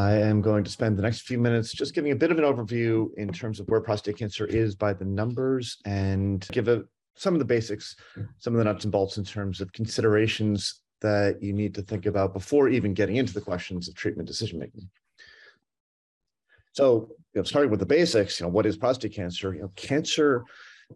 I am going to spend the next few minutes just giving a bit of an overview in terms of where prostate cancer is by the numbers and give a, some of the basics, some of the nuts and bolts in terms of considerations that you need to think about before even getting into the questions of treatment decision making. So, you know, starting with the basics, you know, what is prostate cancer? You know, cancer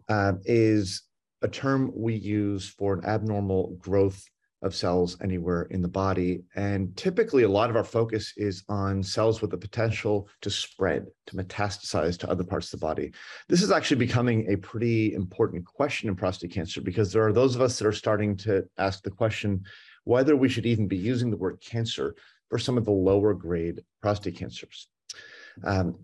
um, is a term we use for an abnormal growth of cells anywhere in the body. And typically, a lot of our focus is on cells with the potential to spread, to metastasize to other parts of the body. This is actually becoming a pretty important question in prostate cancer because there are those of us that are starting to ask the question whether we should even be using the word cancer for some of the lower grade prostate cancers. Um,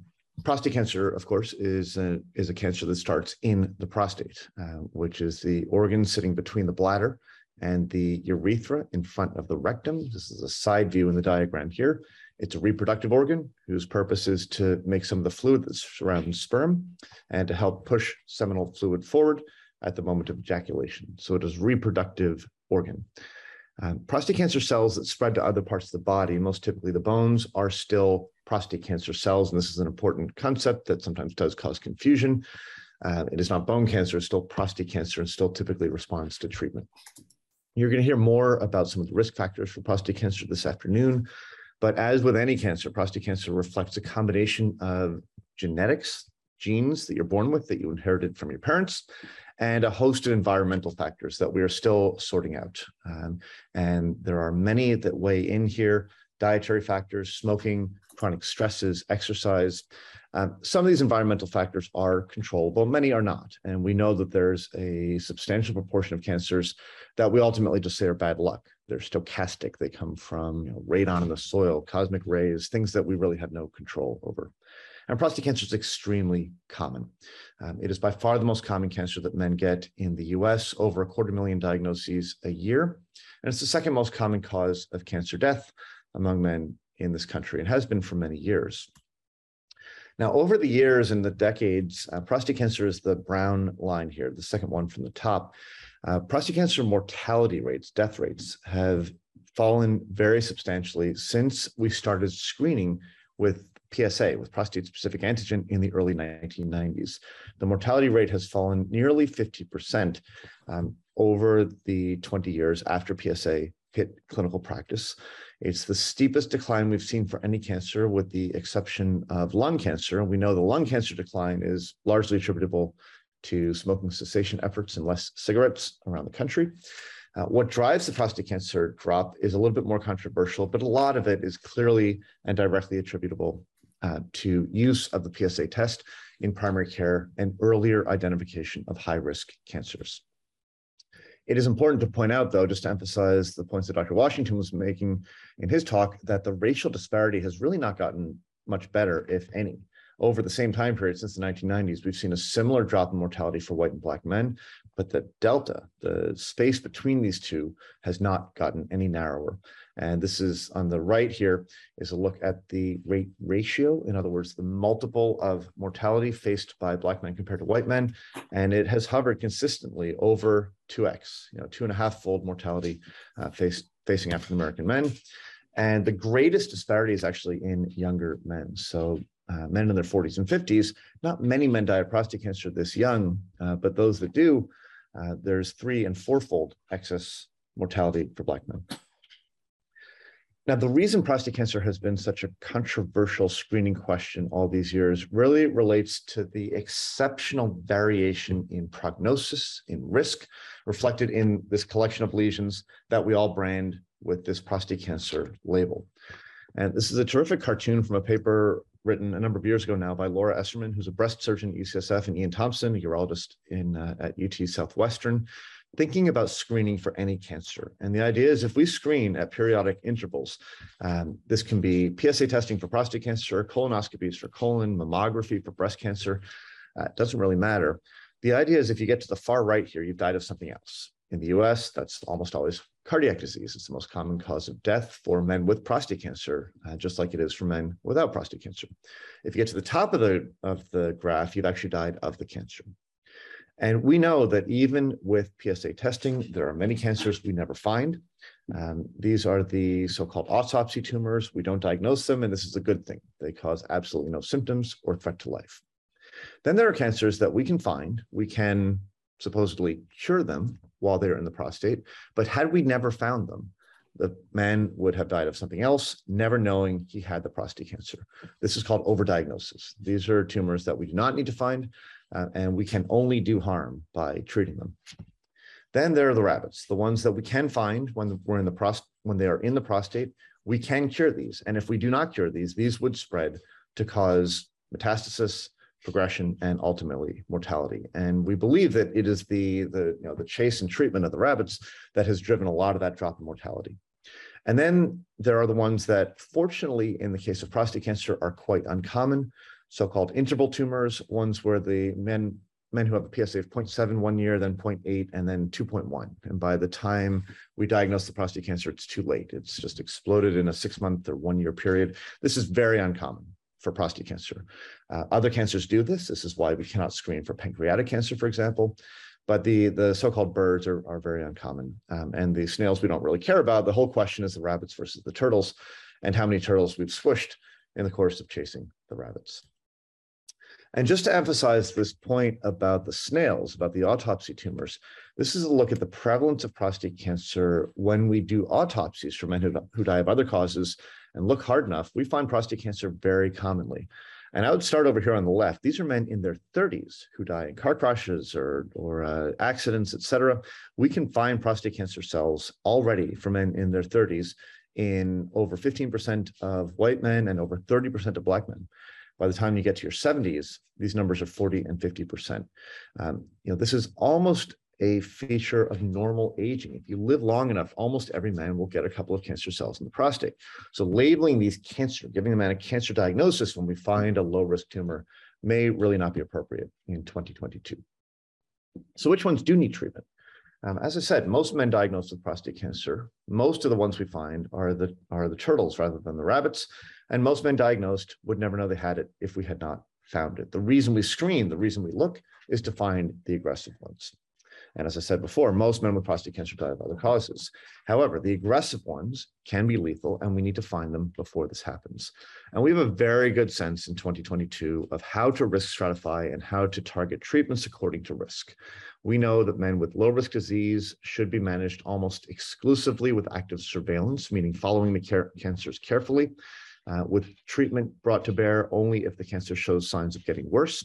prostate cancer, of course, is a, is a cancer that starts in the prostate, uh, which is the organ sitting between the bladder and the urethra in front of the rectum. This is a side view in the diagram here. It's a reproductive organ whose purpose is to make some of the fluid that surrounds sperm and to help push seminal fluid forward at the moment of ejaculation. So it is a reproductive organ. Um, prostate cancer cells that spread to other parts of the body, most typically the bones, are still prostate cancer cells. And this is an important concept that sometimes does cause confusion. Uh, it is not bone cancer, it's still prostate cancer and still typically responds to treatment. You're going to hear more about some of the risk factors for prostate cancer this afternoon. But as with any cancer, prostate cancer reflects a combination of genetics, genes that you're born with that you inherited from your parents, and a host of environmental factors that we are still sorting out. Um, and there are many that weigh in here dietary factors, smoking, chronic stresses, exercise. Um, some of these environmental factors are controllable, many are not. And we know that there's a substantial proportion of cancers that we ultimately just say are bad luck. They're stochastic. They come from you know, radon in the soil, cosmic rays, things that we really have no control over. And prostate cancer is extremely common. Um, it is by far the most common cancer that men get in the US, over a quarter million diagnoses a year. And it's the second most common cause of cancer death among men in this country and has been for many years. Now, over the years and the decades, uh, prostate cancer is the brown line here, the second one from the top. Uh, prostate cancer mortality rates, death rates, have fallen very substantially since we started screening with PSA, with prostate specific antigen, in the early 1990s. The mortality rate has fallen nearly 50% um, over the 20 years after PSA hit clinical practice. It's the steepest decline we've seen for any cancer, with the exception of lung cancer. And We know the lung cancer decline is largely attributable to smoking cessation efforts and less cigarettes around the country. Uh, what drives the prostate cancer drop is a little bit more controversial, but a lot of it is clearly and directly attributable uh, to use of the PSA test in primary care and earlier identification of high risk cancers. It is important to point out, though, just to emphasize the points that Dr. Washington was making in his talk, that the racial disparity has really not gotten much better, if any over the same time period since the 1990s, we've seen a similar drop in mortality for white and black men, but the delta, the space between these two, has not gotten any narrower. And this is on the right here is a look at the rate ratio. In other words, the multiple of mortality faced by black men compared to white men. And it has hovered consistently over 2x, you know, two and a half fold mortality uh, faced, facing African American men. And the greatest disparity is actually in younger men. So uh, men in their 40s and 50s. Not many men die of prostate cancer this young, uh, but those that do, uh, there's three and fourfold excess mortality for Black men. Now, the reason prostate cancer has been such a controversial screening question all these years really relates to the exceptional variation in prognosis, in risk, reflected in this collection of lesions that we all brand with this prostate cancer label. And this is a terrific cartoon from a paper written a number of years ago now by Laura Esserman, who's a breast surgeon at UCSF, and Ian Thompson, a urologist in uh, at UT Southwestern, thinking about screening for any cancer. And the idea is if we screen at periodic intervals, um, this can be PSA testing for prostate cancer, colonoscopies for colon, mammography for breast cancer, uh, it doesn't really matter. The idea is if you get to the far right here, you've died of something else. In the US, that's almost always cardiac disease. is the most common cause of death for men with prostate cancer, uh, just like it is for men without prostate cancer. If you get to the top of the, of the graph, you've actually died of the cancer. And we know that even with PSA testing, there are many cancers we never find. Um, these are the so-called autopsy tumors. We don't diagnose them, and this is a good thing. They cause absolutely no symptoms or threat to life. Then there are cancers that we can find. We can supposedly cure them while they're in the prostate. But had we never found them, the man would have died of something else, never knowing he had the prostate cancer. This is called overdiagnosis. These are tumors that we do not need to find, uh, and we can only do harm by treating them. Then there are the rabbits, the ones that we can find when we're in the prost when they are in the prostate. We can cure these, and if we do not cure these, these would spread to cause metastasis, progression, and ultimately mortality. And we believe that it is the the you know the chase and treatment of the rabbits that has driven a lot of that drop in mortality. And then there are the ones that, fortunately, in the case of prostate cancer, are quite uncommon, so-called interval tumors, ones where the men men who have a PSA of 0.7 one year, then 0.8, and then 2.1. And by the time we diagnose the prostate cancer, it's too late. It's just exploded in a six month or one year period. This is very uncommon for prostate cancer. Uh, other cancers do this. This is why we cannot screen for pancreatic cancer, for example. But the, the so-called birds are, are very uncommon. Um, and the snails we don't really care about. The whole question is the rabbits versus the turtles and how many turtles we've squished in the course of chasing the rabbits. And just to emphasize this point about the snails, about the autopsy tumors, this is a look at the prevalence of prostate cancer when we do autopsies for men who, who die of other causes and look hard enough, we find prostate cancer very commonly. And I would start over here on the left. These are men in their 30s who die in car crashes or, or uh, accidents, et cetera. We can find prostate cancer cells already for men in their 30s in over 15% of white men and over 30% of black men. By the time you get to your 70s, these numbers are 40 and 50%. Um, you know, this is almost a feature of normal aging. If you live long enough, almost every man will get a couple of cancer cells in the prostate. So labeling these cancer, giving a man a cancer diagnosis when we find a low risk tumor may really not be appropriate in 2022. So which ones do need treatment? Um, as I said, most men diagnosed with prostate cancer, most of the ones we find are the, are the turtles rather than the rabbits. And most men diagnosed would never know they had it if we had not found it. The reason we screen, the reason we look is to find the aggressive ones. And as I said before, most men with prostate cancer die of other causes. However, the aggressive ones can be lethal, and we need to find them before this happens. And we have a very good sense in 2022 of how to risk stratify and how to target treatments according to risk. We know that men with low risk disease should be managed almost exclusively with active surveillance, meaning following the care cancers carefully, uh, with treatment brought to bear only if the cancer shows signs of getting worse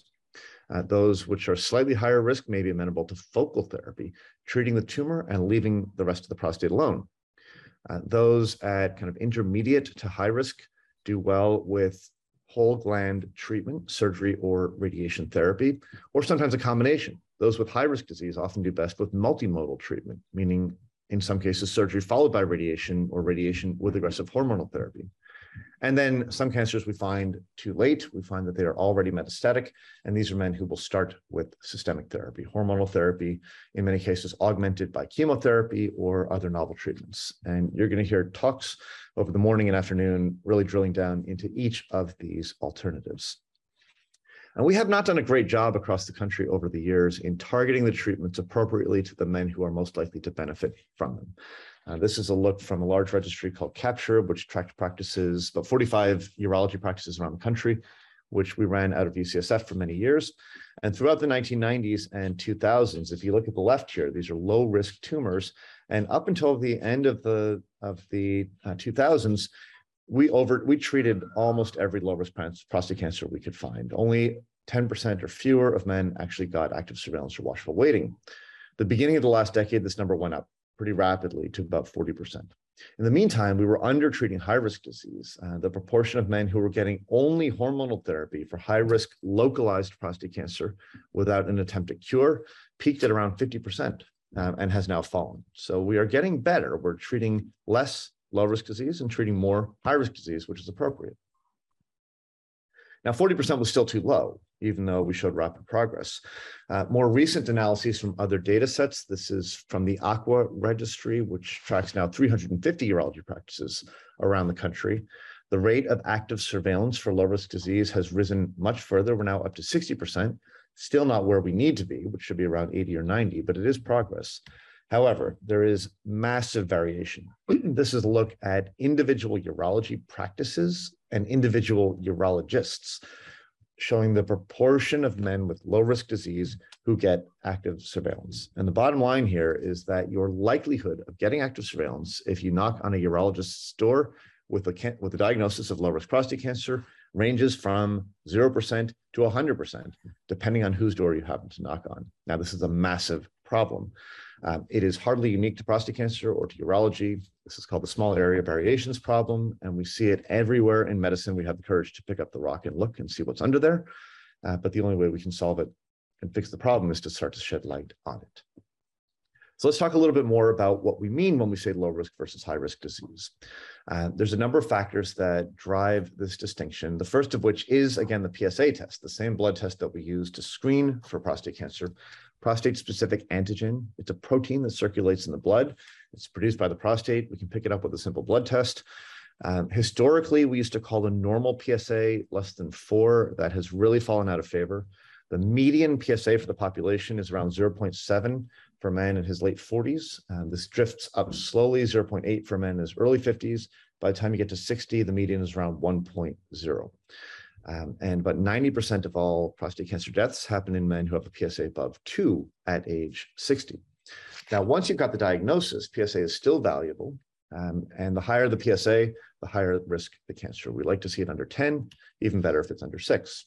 uh, those which are slightly higher risk may be amenable to focal therapy, treating the tumor and leaving the rest of the prostate alone. Uh, those at kind of intermediate to high risk do well with whole gland treatment, surgery, or radiation therapy, or sometimes a combination. Those with high risk disease often do best with multimodal treatment, meaning in some cases surgery followed by radiation or radiation with aggressive hormonal therapy. And then some cancers we find too late. We find that they are already metastatic. And these are men who will start with systemic therapy, hormonal therapy, in many cases augmented by chemotherapy or other novel treatments. And you're going to hear talks over the morning and afternoon, really drilling down into each of these alternatives. And we have not done a great job across the country over the years in targeting the treatments appropriately to the men who are most likely to benefit from them. Uh, this is a look from a large registry called CaPSURE, which tracked practices, about 45 urology practices around the country, which we ran out of UCSF for many years. And throughout the 1990s and 2000s, if you look at the left here, these are low risk tumors. And up until the end of the, of the uh, 2000s, we over we treated almost every low risk prostate cancer we could find. Only 10% or fewer of men actually got active surveillance or watchful waiting. The beginning of the last decade, this number went up pretty rapidly to about 40%. In the meantime, we were under treating high risk disease. Uh, the proportion of men who were getting only hormonal therapy for high risk localized prostate cancer without an attempt at cure peaked at around 50% um, and has now fallen. So we are getting better. We're treating less low risk disease and treating more high risk disease, which is appropriate. Now, 40% was still too low even though we showed rapid progress. Uh, more recent analyses from other data sets, this is from the AQUA registry, which tracks now 350 urology practices around the country. The rate of active surveillance for low risk disease has risen much further. We're now up to 60%, still not where we need to be, which should be around 80 or 90, but it is progress. However, there is massive variation. this is a look at individual urology practices and individual urologists, showing the proportion of men with low risk disease who get active surveillance. And the bottom line here is that your likelihood of getting active surveillance, if you knock on a urologist's door with a, with a diagnosis of low risk prostate cancer, ranges from 0% to 100%, depending on whose door you happen to knock on. Now, this is a massive problem. Um, it is hardly unique to prostate cancer or to urology. This is called the small area variations problem, and we see it everywhere in medicine. We have the courage to pick up the rock and look and see what's under there. Uh, but the only way we can solve it and fix the problem is to start to shed light on it. So let's talk a little bit more about what we mean when we say low risk versus high risk disease. Uh, there's a number of factors that drive this distinction. The first of which is, again, the PSA test, the same blood test that we use to screen for prostate cancer. Prostate specific antigen, it's a protein that circulates in the blood. It's produced by the prostate. We can pick it up with a simple blood test. Um, historically, we used to call the normal PSA less than four. That has really fallen out of favor. The median PSA for the population is around 0.7 for men in his late 40s. Um, this drifts up slowly, 0.8 for men in his early 50s. By the time you get to 60, the median is around 1.0. Um, and but 90% of all prostate cancer deaths happen in men who have a PSA above two at age 60. Now, once you've got the diagnosis, PSA is still valuable. Um, and the higher the PSA, the higher risk the cancer. We like to see it under 10, even better if it's under six.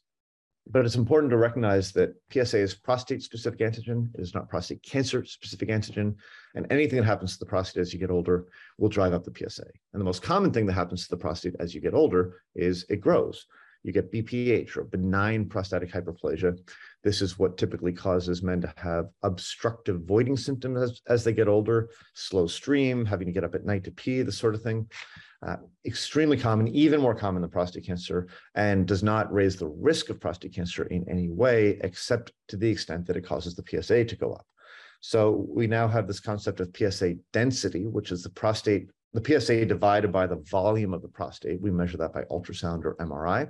But it's important to recognize that PSA is prostate specific antigen. It is not prostate cancer specific antigen. And anything that happens to the prostate as you get older will drive up the PSA. And the most common thing that happens to the prostate as you get older is it grows. You get BPH or benign prostatic hyperplasia. This is what typically causes men to have obstructive voiding symptoms as, as they get older, slow stream, having to get up at night to pee, this sort of thing uh, extremely common, even more common than prostate cancer, and does not raise the risk of prostate cancer in any way, except to the extent that it causes the PSA to go up. So we now have this concept of PSA density, which is the prostate, the PSA divided by the volume of the prostate. We measure that by ultrasound or MRI,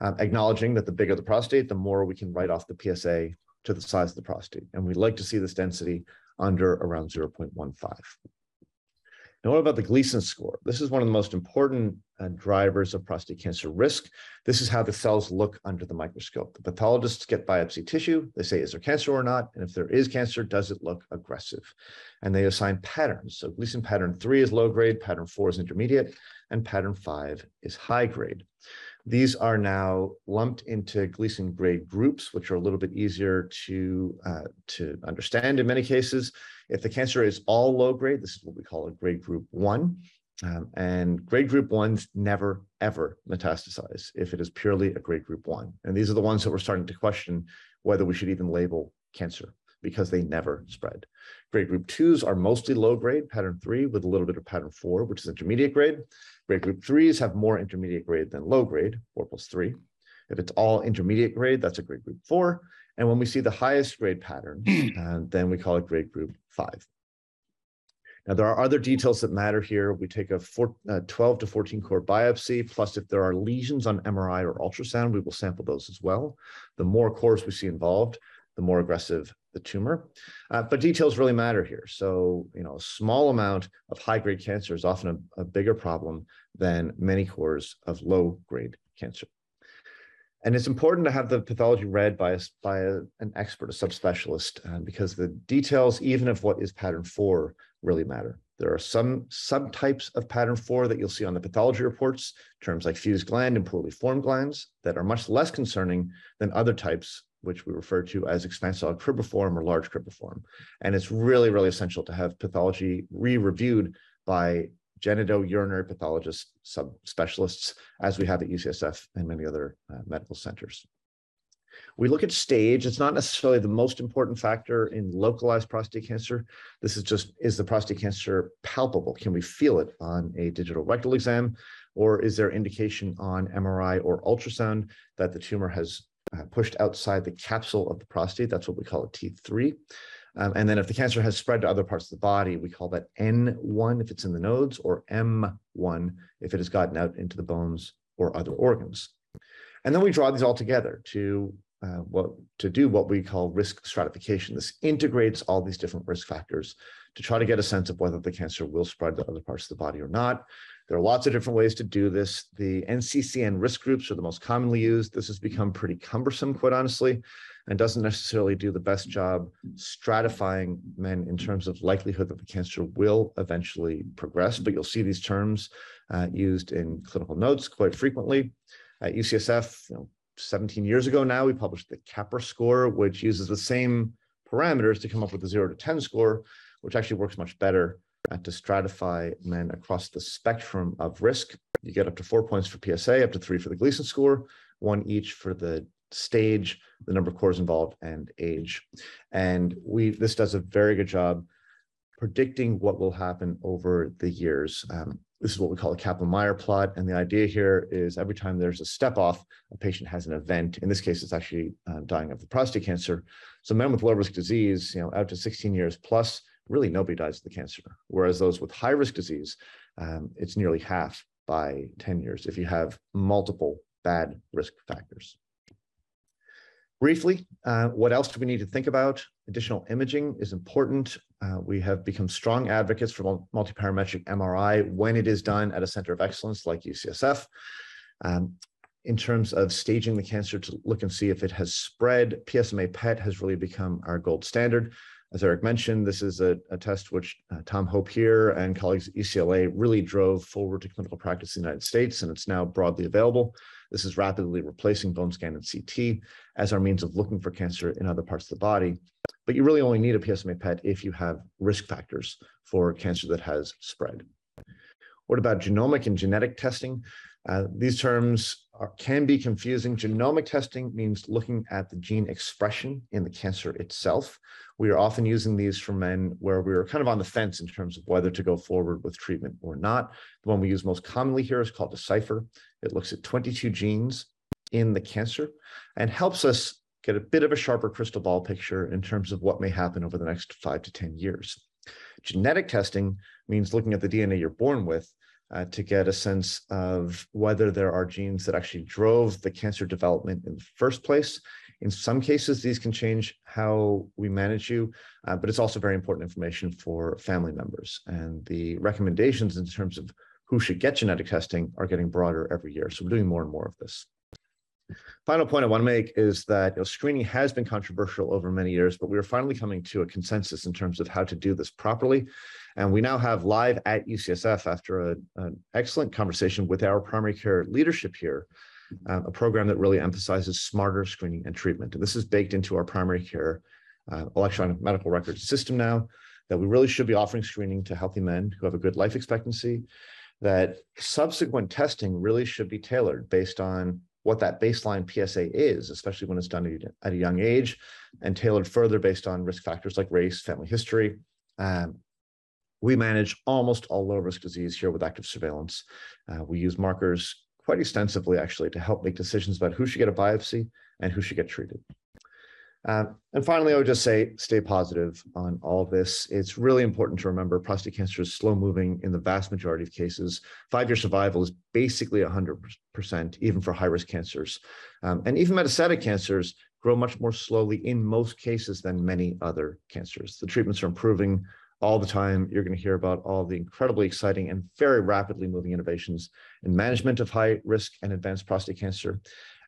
um, acknowledging that the bigger the prostate, the more we can write off the PSA to the size of the prostate. And we like to see this density under around 0.15. Now, what about the Gleason score? This is one of the most important uh, drivers of prostate cancer risk. This is how the cells look under the microscope. The pathologists get biopsy tissue. They say, is there cancer or not? And if there is cancer, does it look aggressive? And they assign patterns. So Gleason pattern three is low grade, pattern four is intermediate, and pattern five is high grade. These are now lumped into Gleason grade groups, which are a little bit easier to, uh, to understand in many cases. If the cancer is all low grade, this is what we call a grade group one. Um, and grade group ones never, ever metastasize if it is purely a grade group one. And these are the ones that we're starting to question whether we should even label cancer because they never spread. Grade group twos are mostly low grade, pattern three, with a little bit of pattern four, which is intermediate grade. Grade group threes have more intermediate grade than low grade, four plus three. If it's all intermediate grade, that's a grade group four. And when we see the highest grade pattern, uh, then we call it grade group five. Now, there are other details that matter here. We take a four, uh, 12 to 14 core biopsy, plus if there are lesions on MRI or ultrasound, we will sample those as well. The more cores we see involved, the more aggressive the tumor. Uh, but details really matter here. So, you know, a small amount of high grade cancer is often a, a bigger problem than many cores of low grade cancer. And it's important to have the pathology read by, a, by a, an expert, a subspecialist, uh, because the details, even of what is pattern four, really matter. There are some subtypes of pattern four that you'll see on the pathology reports, terms like fused gland and poorly formed glands, that are much less concerning than other types, which we refer to as expansile cribriform or large cribriform. And it's really, really essential to have pathology re-reviewed by genitourinary pathologist subspecialists, as we have at UCSF and many other uh, medical centers. We look at stage. It's not necessarily the most important factor in localized prostate cancer. This is just, is the prostate cancer palpable? Can we feel it on a digital rectal exam? Or is there indication on MRI or ultrasound that the tumor has uh, pushed outside the capsule of the prostate? That's what we call a T3. Um, and then if the cancer has spread to other parts of the body, we call that N1 if it's in the nodes or M1 if it has gotten out into the bones or other organs. And then we draw these all together to uh, what to do what we call risk stratification. This integrates all these different risk factors to try to get a sense of whether the cancer will spread to other parts of the body or not. There are lots of different ways to do this. The NCCN risk groups are the most commonly used. This has become pretty cumbersome, quite honestly, and doesn't necessarily do the best job stratifying men in terms of likelihood that the cancer will eventually progress. But you'll see these terms uh, used in clinical notes quite frequently. At UCSF, you know, 17 years ago now, we published the CAPRA score, which uses the same parameters to come up with a zero to 10 score, which actually works much better to stratify men across the spectrum of risk. You get up to four points for PSA, up to three for the Gleason score, one each for the stage, the number of cores involved, and age. And we this does a very good job predicting what will happen over the years. Um, this is what we call a Kaplan-Meier plot. And the idea here is every time there's a step off, a patient has an event. In this case, it's actually uh, dying of the prostate cancer. So men with low risk disease, you know, out to 16 years plus, really nobody dies of the cancer. Whereas those with high risk disease, um, it's nearly half by 10 years if you have multiple bad risk factors. Briefly, uh, what else do we need to think about? Additional imaging is important. Uh, we have become strong advocates for multiparametric MRI when it is done at a center of excellence like UCSF. Um, in terms of staging the cancer to look and see if it has spread, PSMA PET has really become our gold standard. As Eric mentioned, this is a, a test which uh, Tom Hope here and colleagues at UCLA really drove forward to clinical practice in the United States, and it's now broadly available. This is rapidly replacing bone scan and CT as our means of looking for cancer in other parts of the body. But you really only need a PSMA PET if you have risk factors for cancer that has spread. What about genomic and genetic testing? Uh, these terms are, can be confusing. Genomic testing means looking at the gene expression in the cancer itself. We are often using these for men where we are kind of on the fence in terms of whether to go forward with treatment or not. The one we use most commonly here is called Decipher. It looks at 22 genes in the cancer and helps us get a bit of a sharper crystal ball picture in terms of what may happen over the next five to 10 years. Genetic testing means looking at the DNA you're born with uh, to get a sense of whether there are genes that actually drove the cancer development in the first place. In some cases, these can change how we manage you, uh, but it's also very important information for family members. And the recommendations in terms of who should get genetic testing are getting broader every year. So we're doing more and more of this. Final point I want to make is that you know, screening has been controversial over many years, but we are finally coming to a consensus in terms of how to do this properly. And we now have live at UCSF after a, an excellent conversation with our primary care leadership here, uh, a program that really emphasizes smarter screening and treatment. And this is baked into our primary care uh, electronic medical record system now, that we really should be offering screening to healthy men who have a good life expectancy, that subsequent testing really should be tailored based on what that baseline PSA is, especially when it's done at a young age, and tailored further based on risk factors like race, family history. Um, we manage almost all low risk disease here with active surveillance. Uh, we use markers quite extensively, actually, to help make decisions about who should get a biopsy and who should get treated. Um, and finally, I would just say stay positive on all of this. It's really important to remember prostate cancer is slow moving in the vast majority of cases. Five year survival is basically 100%, even for high risk cancers. Um, and even metastatic cancers grow much more slowly in most cases than many other cancers. The treatments are improving all the time. You're going to hear about all the incredibly exciting and very rapidly moving innovations in management of high risk and advanced prostate cancer.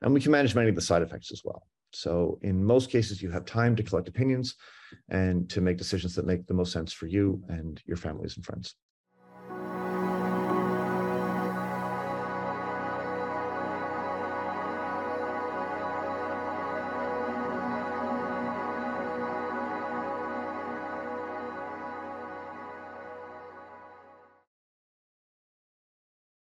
And we can manage many of the side effects as well. So in most cases, you have time to collect opinions and to make decisions that make the most sense for you and your families and friends.